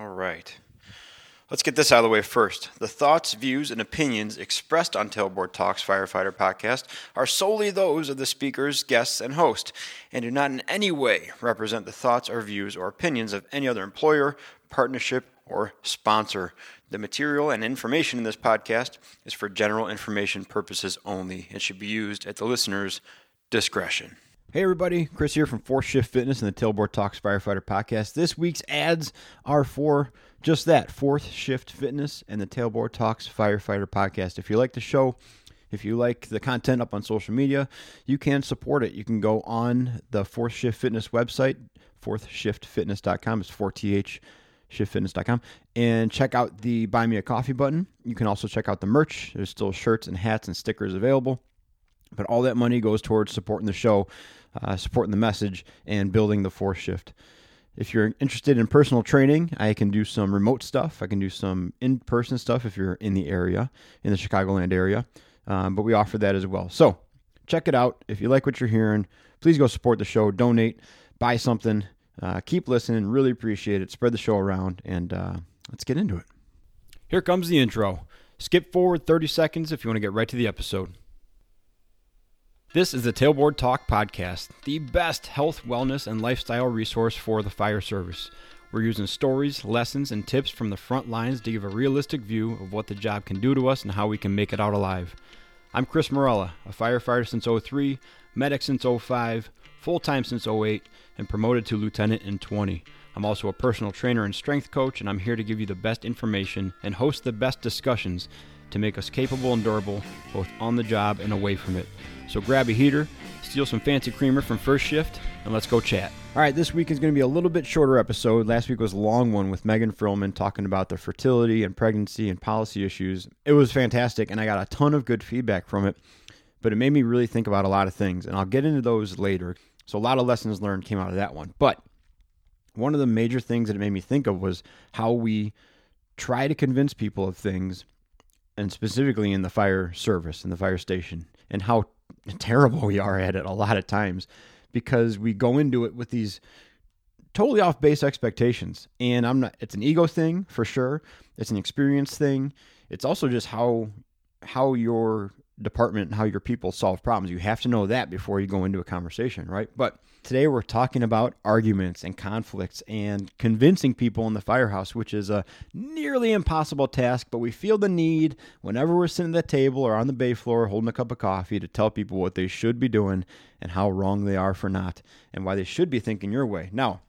All right. Let's get this out of the way first. The thoughts, views, and opinions expressed on Tailboard Talks Firefighter Podcast are solely those of the speakers, guests, and host, and do not in any way represent the thoughts or views or opinions of any other employer, partnership, or sponsor. The material and information in this podcast is for general information purposes only and should be used at the listener's discretion. Hey everybody, Chris here from Fourth Shift Fitness and the Tailboard Talks Firefighter Podcast. This week's ads are for just that, Fourth Shift Fitness and the Tailboard Talks Firefighter Podcast. If you like the show, if you like the content up on social media, you can support it. You can go on the Fourth Shift Fitness website, fourthshiftfitness.com. It's 4th shiftfitness.com and check out the buy me a coffee button. You can also check out the merch. There's still shirts and hats and stickers available. But all that money goes towards supporting the show uh, supporting the message, and building the fourth shift. If you're interested in personal training, I can do some remote stuff. I can do some in person stuff if you're in the area, in the Chicagoland area. Um, but we offer that as well. So check it out. If you like what you're hearing, please go support the show, donate, buy something, uh, keep listening. Really appreciate it. Spread the show around, and uh, let's get into it. Here comes the intro. Skip forward 30 seconds if you want to get right to the episode. This is the Tailboard Talk Podcast, the best health, wellness, and lifestyle resource for the fire service. We're using stories, lessons, and tips from the front lines to give a realistic view of what the job can do to us and how we can make it out alive. I'm Chris Morella, a firefighter since 03, medic since 05, full time since 08, and promoted to lieutenant in 20. I'm also a personal trainer and strength coach, and I'm here to give you the best information and host the best discussions to make us capable and durable both on the job and away from it. So grab a heater, steal some fancy creamer from First Shift, and let's go chat. All right, this week is going to be a little bit shorter episode. Last week was a long one with Megan Frillman talking about the fertility and pregnancy and policy issues. It was fantastic, and I got a ton of good feedback from it, but it made me really think about a lot of things, and I'll get into those later. So, a lot of lessons learned came out of that one. But one of the major things that it made me think of was how we try to convince people of things, and specifically in the fire service, in the fire station, and how terrible we are at it a lot of times because we go into it with these totally off base expectations. And I'm not it's an ego thing for sure. It's an experience thing. It's also just how how your department and how your people solve problems. You have to know that before you go into a conversation, right? But today we're talking about arguments and conflicts and convincing people in the firehouse, which is a nearly impossible task, but we feel the need whenever we're sitting at the table or on the bay floor holding a cup of coffee to tell people what they should be doing and how wrong they are for not and why they should be thinking your way. Now,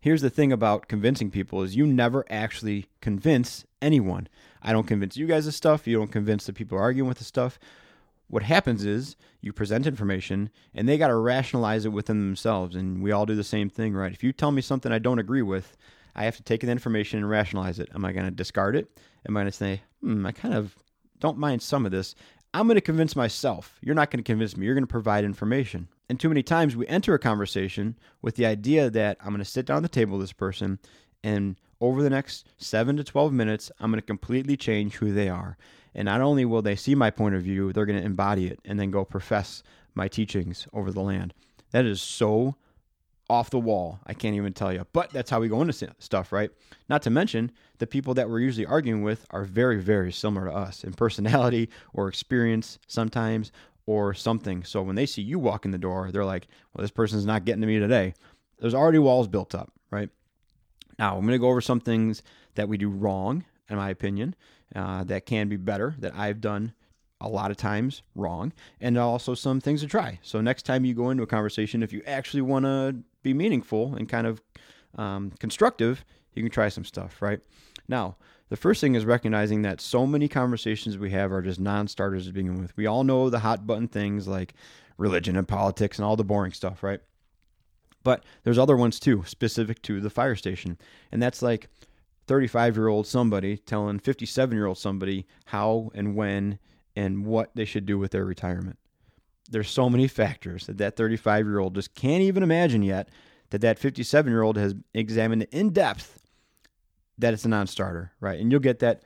here's the thing about convincing people is you never actually convince anyone. I don't convince you guys of stuff. You don't convince the people arguing with the stuff. What happens is you present information and they got to rationalize it within themselves. And we all do the same thing, right? If you tell me something I don't agree with, I have to take the information and rationalize it. Am I going to discard it? Am I going to say, hmm, I kind of don't mind some of this? I'm going to convince myself. You're not going to convince me. You're going to provide information. And too many times we enter a conversation with the idea that I'm going to sit down at the table with this person and over the next seven to 12 minutes, I'm going to completely change who they are. And not only will they see my point of view, they're going to embody it and then go profess my teachings over the land. That is so off the wall. I can't even tell you. But that's how we go into stuff, right? Not to mention, the people that we're usually arguing with are very, very similar to us in personality or experience sometimes or something. So when they see you walk in the door, they're like, well, this person's not getting to me today. There's already walls built up? Now, I'm going to go over some things that we do wrong, in my opinion, uh, that can be better, that I've done a lot of times wrong, and also some things to try. So, next time you go into a conversation, if you actually want to be meaningful and kind of um, constructive, you can try some stuff, right? Now, the first thing is recognizing that so many conversations we have are just non starters to begin with. We all know the hot button things like religion and politics and all the boring stuff, right? But there's other ones too, specific to the fire station. And that's like 35 year old somebody telling 57 year old somebody how and when and what they should do with their retirement. There's so many factors that that 35 year old just can't even imagine yet that that 57 year old has examined in depth that it's a non starter, right? And you'll get that.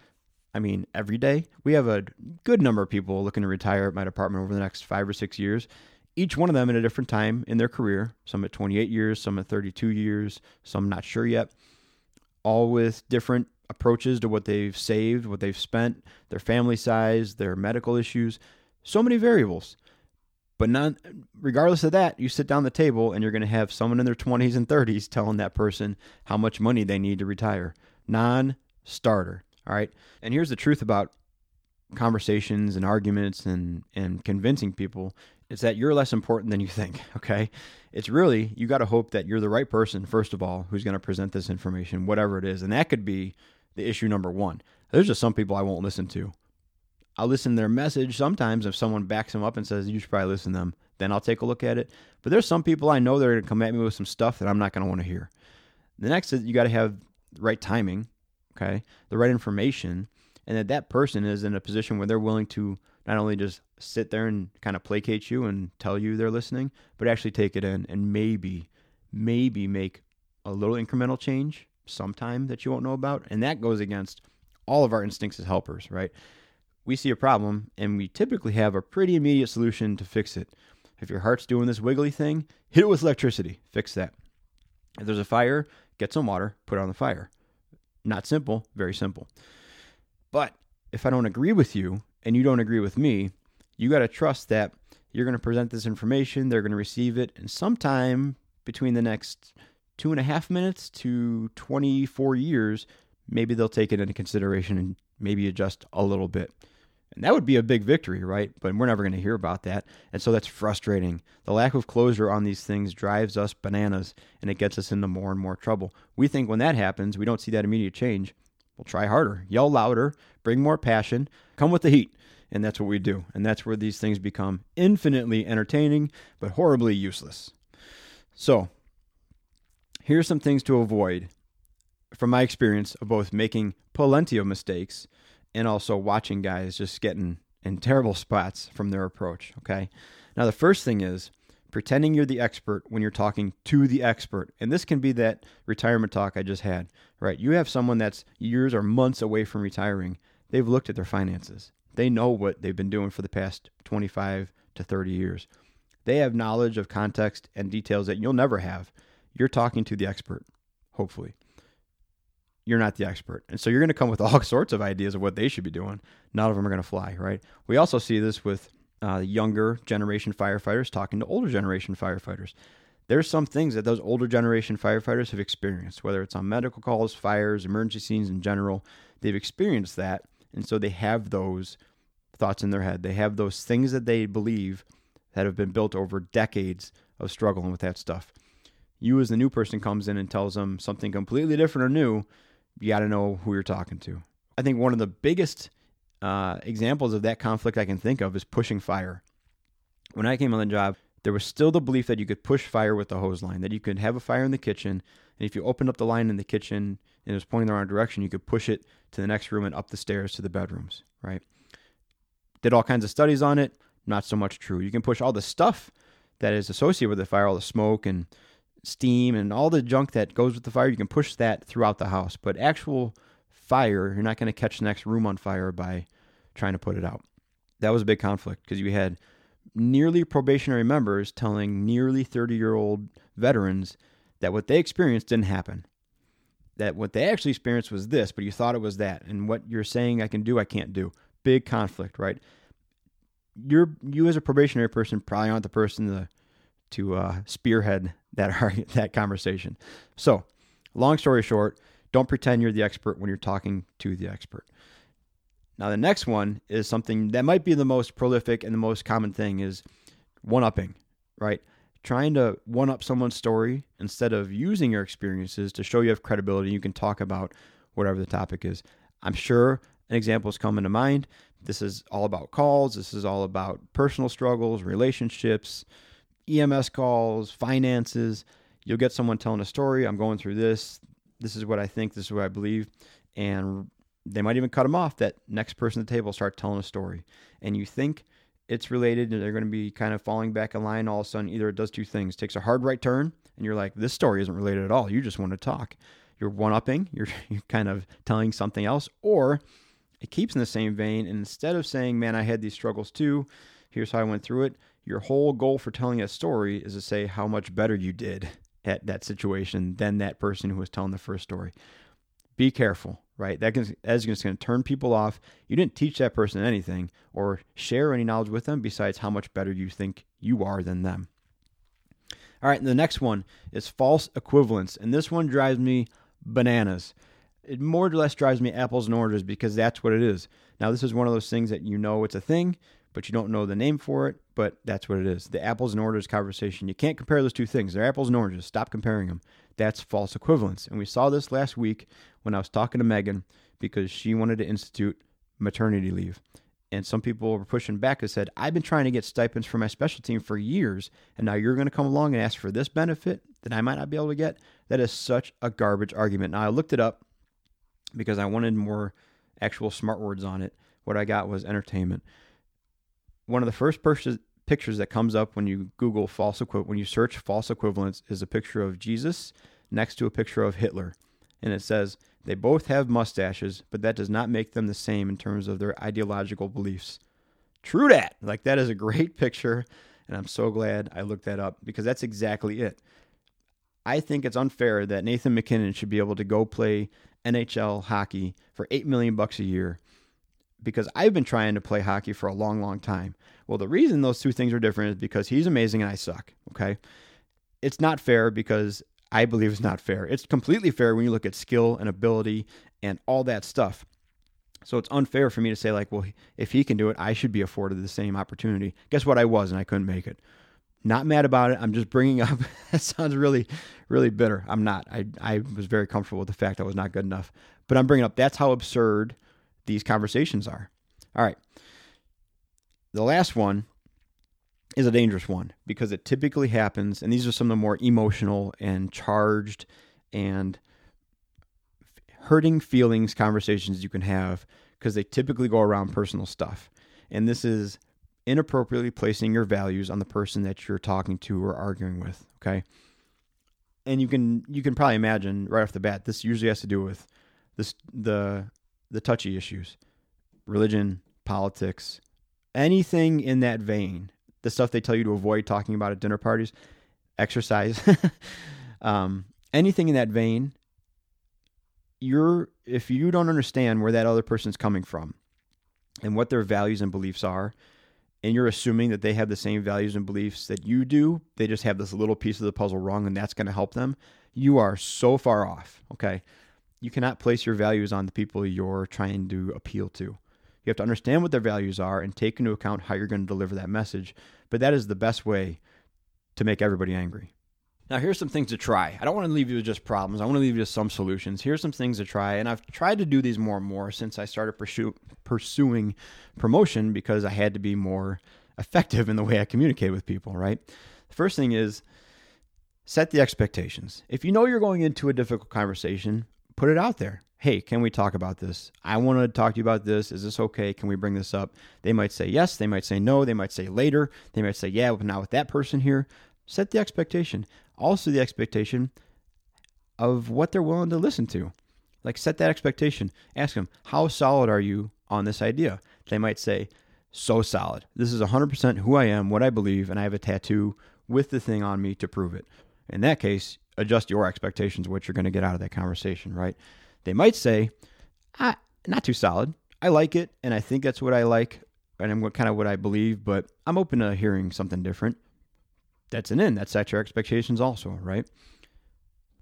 I mean, every day we have a good number of people looking to retire at my department over the next five or six years each one of them at a different time in their career, some at 28 years, some at 32 years, some not sure yet. all with different approaches to what they've saved, what they've spent, their family size, their medical issues, so many variables. But not regardless of that, you sit down the table and you're going to have someone in their 20s and 30s telling that person how much money they need to retire. Non-starter, all right? And here's the truth about conversations and arguments and and convincing people is that you're less important than you think, okay? It's really you got to hope that you're the right person first of all who's going to present this information whatever it is. And that could be the issue number 1. There's just some people I won't listen to I'll listen to their message sometimes if someone backs them up and says you should probably listen to them. Then I'll take a look at it. But there's some people I know that are going to come at me with some stuff that I'm not going to want to hear. The next is you got to have the right timing, okay, the right information, and that that person is in a position where they're willing to not only just sit there and kind of placate you and tell you they're listening, but actually take it in and maybe, maybe make a little incremental change sometime that you won't know about. And that goes against all of our instincts as helpers, right? we see a problem and we typically have a pretty immediate solution to fix it. If your heart's doing this wiggly thing, hit it with electricity, fix that. If there's a fire, get some water, put it on the fire. Not simple, very simple. But if I don't agree with you and you don't agree with me, you got to trust that you're going to present this information, they're going to receive it, and sometime between the next two and a half minutes to 24 years, maybe they'll take it into consideration and maybe adjust a little bit. And that would be a big victory, right? But we're never going to hear about that. And so that's frustrating. The lack of closure on these things drives us bananas and it gets us into more and more trouble. We think when that happens, we don't see that immediate change. We'll try harder, yell louder, bring more passion, come with the heat. And that's what we do. And that's where these things become infinitely entertaining, but horribly useless. So, here's some things to avoid from my experience of both making plenty of mistakes and also watching guys just getting in terrible spots from their approach. Okay. Now, the first thing is pretending you're the expert when you're talking to the expert. And this can be that retirement talk I just had, right? You have someone that's years or months away from retiring. They've looked at their finances, they know what they've been doing for the past 25 to 30 years. They have knowledge of context and details that you'll never have. You're talking to the expert, hopefully you're not the expert. And so you're going to come with all sorts of ideas of what they should be doing. None of them are going to fly, right? We also see this with uh, younger generation firefighters talking to older generation firefighters. There's some things that those older generation firefighters have experienced, whether it's on medical calls, fires, emergency scenes in general. They've experienced that. And so they have those thoughts in their head. They have those things that they believe that have been built over decades of struggling with that stuff. You, as the new person, comes in and tells them something completely different or new you got to know who you're talking to. I think one of the biggest uh, examples of that conflict I can think of is pushing fire. When I came on the job, there was still the belief that you could push fire with the hose line, that you could have a fire in the kitchen, and if you opened up the line in the kitchen and it was pointing the wrong direction, you could push it to the next room and up the stairs to the bedrooms, right? Did all kinds of studies on it, not so much true. You can push all the stuff that is associated with the fire, all the smoke and steam and all the junk that goes with the fire, you can push that throughout the house. But actual fire, you're not going to catch the next room on fire by trying to put it out. That was a big conflict because you had nearly probationary members telling nearly 30 year old veterans that what they experienced didn't happen. That what they actually experienced was this, but you thought it was that. And what you're saying I can do, I can't do. Big conflict, right? You're you as a probationary person probably aren't the person to to uh, spearhead that that conversation. So, long story short, don't pretend you're the expert when you're talking to the expert. Now, the next one is something that might be the most prolific and the most common thing is one upping, right? Trying to one up someone's story instead of using your experiences to show you have credibility. You can talk about whatever the topic is. I'm sure an example is coming to mind. This is all about calls. This is all about personal struggles, relationships, EMS calls, finances. You'll get someone telling a story. I'm going through this. This is what I think. This is what I believe. And they might even cut them off. That next person at the table start telling a story. And you think it's related and they're going to be kind of falling back in line. All of a sudden, either it does two things takes a hard right turn, and you're like, this story isn't related at all. You just want to talk. You're one upping, you're, you're kind of telling something else, or it keeps in the same vein. And instead of saying, man, I had these struggles too, here's how I went through it, your whole goal for telling a story is to say how much better you did at that situation than that person who was telling the first story. Be careful, right? That is, just going to turn people off. You didn't teach that person anything or share any knowledge with them besides how much better you think you are than them. All right, and the next one is false equivalence. And this one drives me bananas. It more or less drives me apples and oranges because that's what it is. Now, this is one of those things that you know it's a thing, but you don't know the name for it, but that's what it is. The apples and oranges conversation. You can't compare those two things. They're apples and oranges. Stop comparing them. That's false equivalence. And we saw this last week when I was talking to Megan because she wanted to institute maternity leave. And some people were pushing back and said, I've been trying to get stipends for my special team for years, and now you're going to come along and ask for this benefit that I might not be able to get? That is such a garbage argument. Now, I looked it up because I wanted more actual smart words on it. What I got was entertainment. One of the first pictures that comes up when you Google false equivalent, when you search false equivalence, is a picture of Jesus next to a picture of Hitler. And it says, they both have mustaches, but that does not make them the same in terms of their ideological beliefs. True that. Like, that is a great picture. And I'm so glad I looked that up because that's exactly it. I think it's unfair that Nathan MacKinnon should be able to go play NHL hockey for 8 million bucks a year because I've been trying to play hockey for a long long time. Well, the reason those two things are different is because he's amazing and I suck, okay? It's not fair because I believe it's not fair. It's completely fair when you look at skill and ability and all that stuff. So it's unfair for me to say like, well, if he can do it, I should be afforded the same opportunity. Guess what? I was and I couldn't make it. Not mad about it. I'm just bringing up. that sounds really, really bitter. I'm not. I, I was very comfortable with the fact I was not good enough. But I'm bringing up that's how absurd these conversations are. All right. The last one is a dangerous one because it typically happens, and these are some of the more emotional and charged and hurting feelings conversations you can have because they typically go around personal stuff. And this is inappropriately placing your values on the person that you're talking to or arguing with. Okay. And you can you can probably imagine right off the bat, this usually has to do with this the the touchy issues. Religion, politics, anything in that vein. The stuff they tell you to avoid talking about at dinner parties, exercise, um, anything in that vein. You're if you don't understand where that other person's coming from and what their values and beliefs are, and you're assuming that they have the same values and beliefs that you do, they just have this little piece of the puzzle wrong and that's going to help them, you are so far off. Okay. You cannot place your values on the people you're trying to appeal to. You have to understand what their values are and take into account how you're going to deliver that message. But that is the best way to make everybody angry. Now, here's some things to try. I don't want to leave you with just problems. I want to leave you with some solutions. Here's some things to try. And I've tried to do these more and more since I started pursue, pursuing promotion because I had to be more effective in the way I communicate with people, right? The first thing is set the expectations. If you know you're going into a difficult conversation, put it out there. Hey, can we talk about this? I want to talk to you about this. Is this okay? Can we bring this up? They might say yes. They might say no. They might say later. They might say, yeah, but not with that person here. Set the expectation also the expectation of what they're willing to listen to. Like set that expectation. Ask them, how solid are you on this idea? They might say, so solid. This is 100% who I am, what I believe, and I have a tattoo with the thing on me to prove it. In that case, adjust your expectations, what you're going to get out of that conversation, right? They might say, ah, not too solid. I like it, and I think that's what I like, and I'm what kind of what I believe, but I'm open to hearing something different that's an in. That sets your expectations also, right?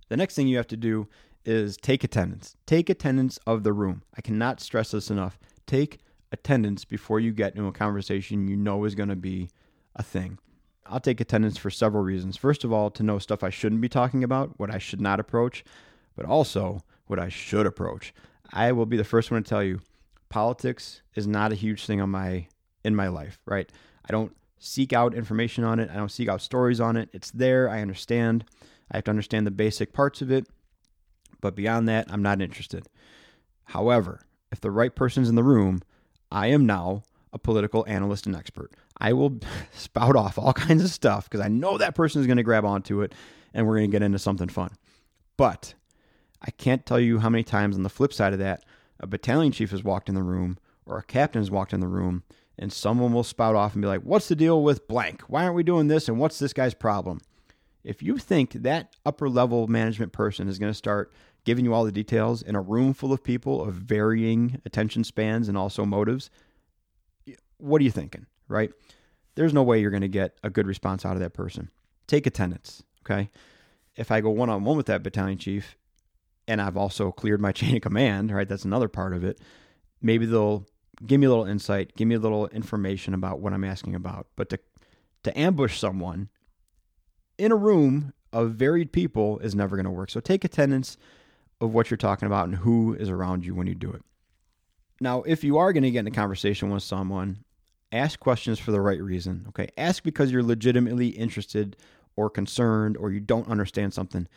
The next thing you have to do is take attendance. Take attendance of the room. I cannot stress this enough. Take attendance before you get into a conversation you know is going to be a thing. I'll take attendance for several reasons. First of all, to know stuff I shouldn't be talking about, what I should not approach, but also what I should approach. I will be the first one to tell you politics is not a huge thing on my in my life, right? I don't seek out information on it. I don't seek out stories on it. It's there. I understand. I have to understand the basic parts of it. But beyond that, I'm not interested. However, if the right person's in the room, I am now a political analyst and expert. I will spout off all kinds of stuff because I know that person is going to grab onto it and we're going to get into something fun. But I can't tell you how many times on the flip side of that, a battalion chief has walked in the room or a captain has walked in the room and someone will spout off and be like, What's the deal with blank? Why aren't we doing this? And what's this guy's problem? If you think that upper level management person is going to start giving you all the details in a room full of people of varying attention spans and also motives, what are you thinking, right? There's no way you're going to get a good response out of that person. Take attendance, okay? If I go one on one with that battalion chief and I've also cleared my chain of command, right? That's another part of it. Maybe they'll give me a little insight, give me a little information about what I'm asking about. But to to ambush someone in a room of varied people is never going to work. So take attendance of what you're talking about and who is around you when you do it. Now, if you are going to get in a conversation with someone, ask questions for the right reason. Okay. Ask because you're legitimately interested or concerned or you don't understand something.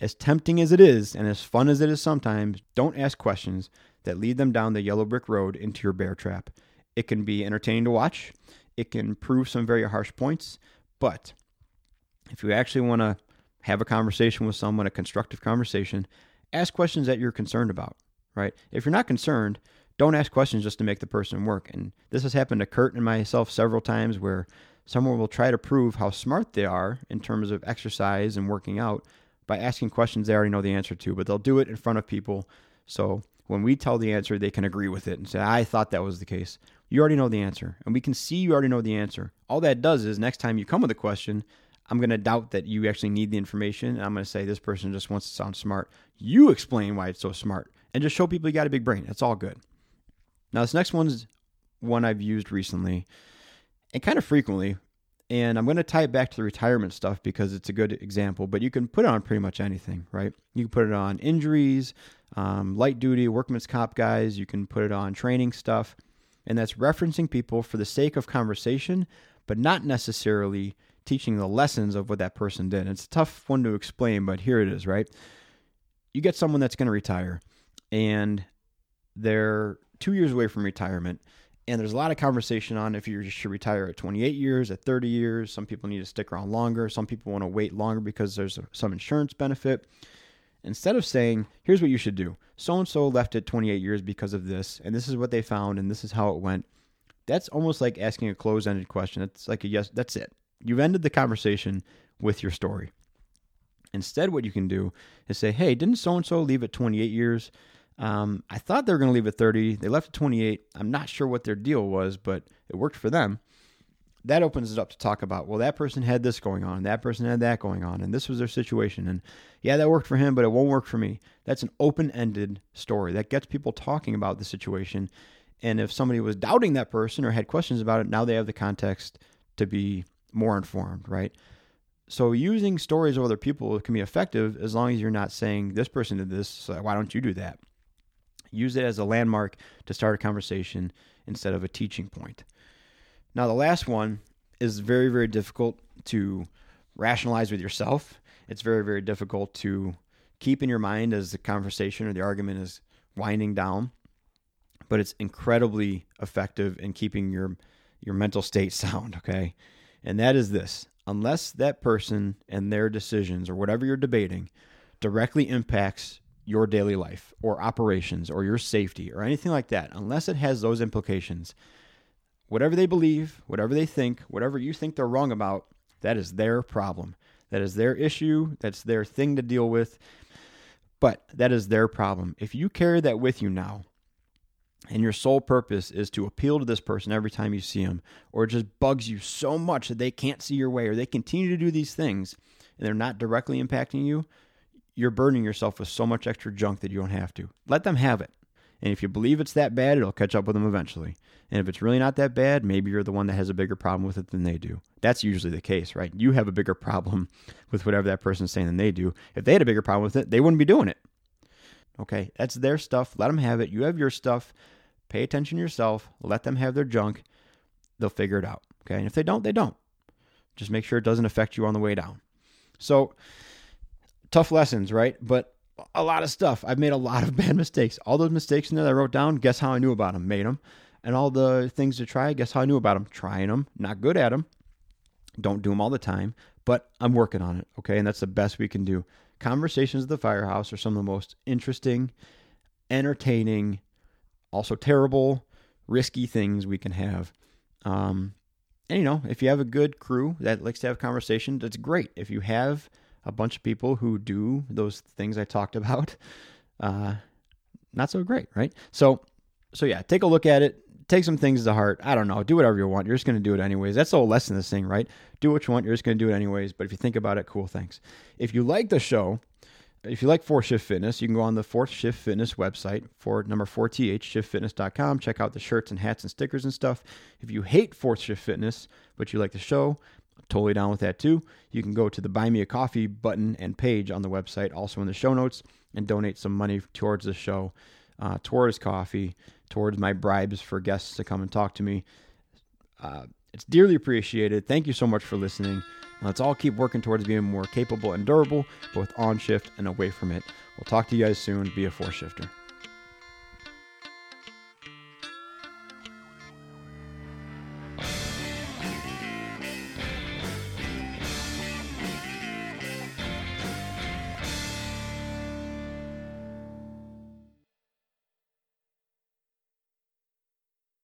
As tempting as it is and as fun as it is sometimes, don't ask questions that lead them down the yellow brick road into your bear trap. It can be entertaining to watch, it can prove some very harsh points, but if you actually want to have a conversation with someone, a constructive conversation, ask questions that you're concerned about, right? If you're not concerned, don't ask questions just to make the person work. And this has happened to Kurt and myself several times where someone will try to prove how smart they are in terms of exercise and working out by asking questions they already know the answer to, but they'll do it in front of people. So when we tell the answer, they can agree with it and say, I thought that was the case. You already know the answer, and we can see you already know the answer. All that does is next time you come with a question, I'm going to doubt that you actually need the information. And I'm going to say this person just wants to sound smart. You explain why it's so smart and just show people you got a big brain. That's all good. Now, this next one's one I've used recently and kind of frequently. And I'm going to tie it back to the retirement stuff because it's a good example, but you can put it on pretty much anything, right? You can put it on injuries, um, light duty, workman's comp guys. You can put it on training stuff. And that's referencing people for the sake of conversation, but not necessarily teaching the lessons of what that person did. It's a tough one to explain, but here it is, right? You get someone that's going to retire and they're two years away from retirement. And there's a lot of conversation on if you should retire at 28 years, at 30 years. Some people need to stick around longer. Some people want to wait longer because there's some insurance benefit. Instead of saying, here's what you should do so and so left at 28 years because of this, and this is what they found, and this is how it went. That's almost like asking a closed ended question. It's like a yes, that's it. You've ended the conversation with your story. Instead, what you can do is say, hey, didn't so and so leave at 28 years? Um, I thought they were going to leave at 30. They left at 28. I'm not sure what their deal was, but it worked for them. That opens it up to talk about, well, that person had this going on, that person had that going on, and this was their situation. And yeah, that worked for him, but it won't work for me. That's an open ended story that gets people talking about the situation. And if somebody was doubting that person or had questions about it, now they have the context to be more informed, right? So using stories of other people can be effective as long as you're not saying this person did this, so why don't you do that? Use it as a landmark to start a conversation instead of a teaching point. Now the last one is very very difficult to rationalize with yourself. It's very very difficult to keep in your mind as the conversation or the argument is winding down, but it's incredibly effective in keeping your your mental state sound, okay? And that is this unless that person and their decisions or whatever you're debating directly impacts your daily life or operations or your safety or anything like that, unless it has those implications, whatever they believe, whatever they think, whatever you think they're wrong about, that is their problem. That is their issue. That's their thing to deal with. But that is their problem. If you carry that with you now, and your sole purpose is to appeal to this person every time you see them, or it just bugs you so much that they can't see your way, or they continue to do these things and they're not directly impacting you, you're burdening yourself with so much extra junk that you don't have to. Let them have it. And if you believe it's that bad, it'll catch up with them eventually. And if it's really not that bad, maybe you're the one that has a bigger problem with it than they do. That's usually the case, right? You have a bigger problem with whatever that person's saying than they do. If they had a bigger problem with it, they wouldn't be doing it. Okay, that's their stuff. Let them have it. You have your stuff. Pay attention to yourself. Let them have their junk. They'll figure it out. Okay, and if they don't, they don't. Just make sure it doesn't affect you on the way down. So, tough lessons, right? But a lot of stuff. I've made a lot of bad mistakes. All those mistakes in there that I wrote down, guess how I knew about them? Made them. And all the things to try, guess how I knew about them? Trying them. Not good at them. Don't do them all the time, but I'm working on it. Okay, and that's the best we can do. Conversations at the firehouse are some of the most interesting, entertaining, also terrible, risky things we can have. Um, and you know, if you have a good crew that likes to have conversations, that's great. If you have a bunch of people who do those things I talked about, uh, not so great, right? So, so yeah, take a look at it. Take some things to heart. I don't know. Do whatever you want. You're just going to do it anyways. That's the whole lesson of this thing, right? Do what you want. You're just going to do it anyways. But if you think about it, cool, thanks. If you like the show, if you like Fourth Shift Fitness, you can go on the Fourth Shift Fitness website for number 4th, shiftfitness.com. Check out the shirts and hats and stickers and stuff. If you hate Fourth Shift Fitness, but you like the show, totally down with that too. You can go to the Buy Me a Coffee button and page on the website, also in the show notes, and donate some money towards the show, uh, towards coffee, towards my bribes for guests to come and talk to me. Uh, it's dearly appreciated. Thank you so much for listening. Let's all keep working towards being more capable and durable, both on shift and away from it. We'll talk to you guys soon. Be a four shifter.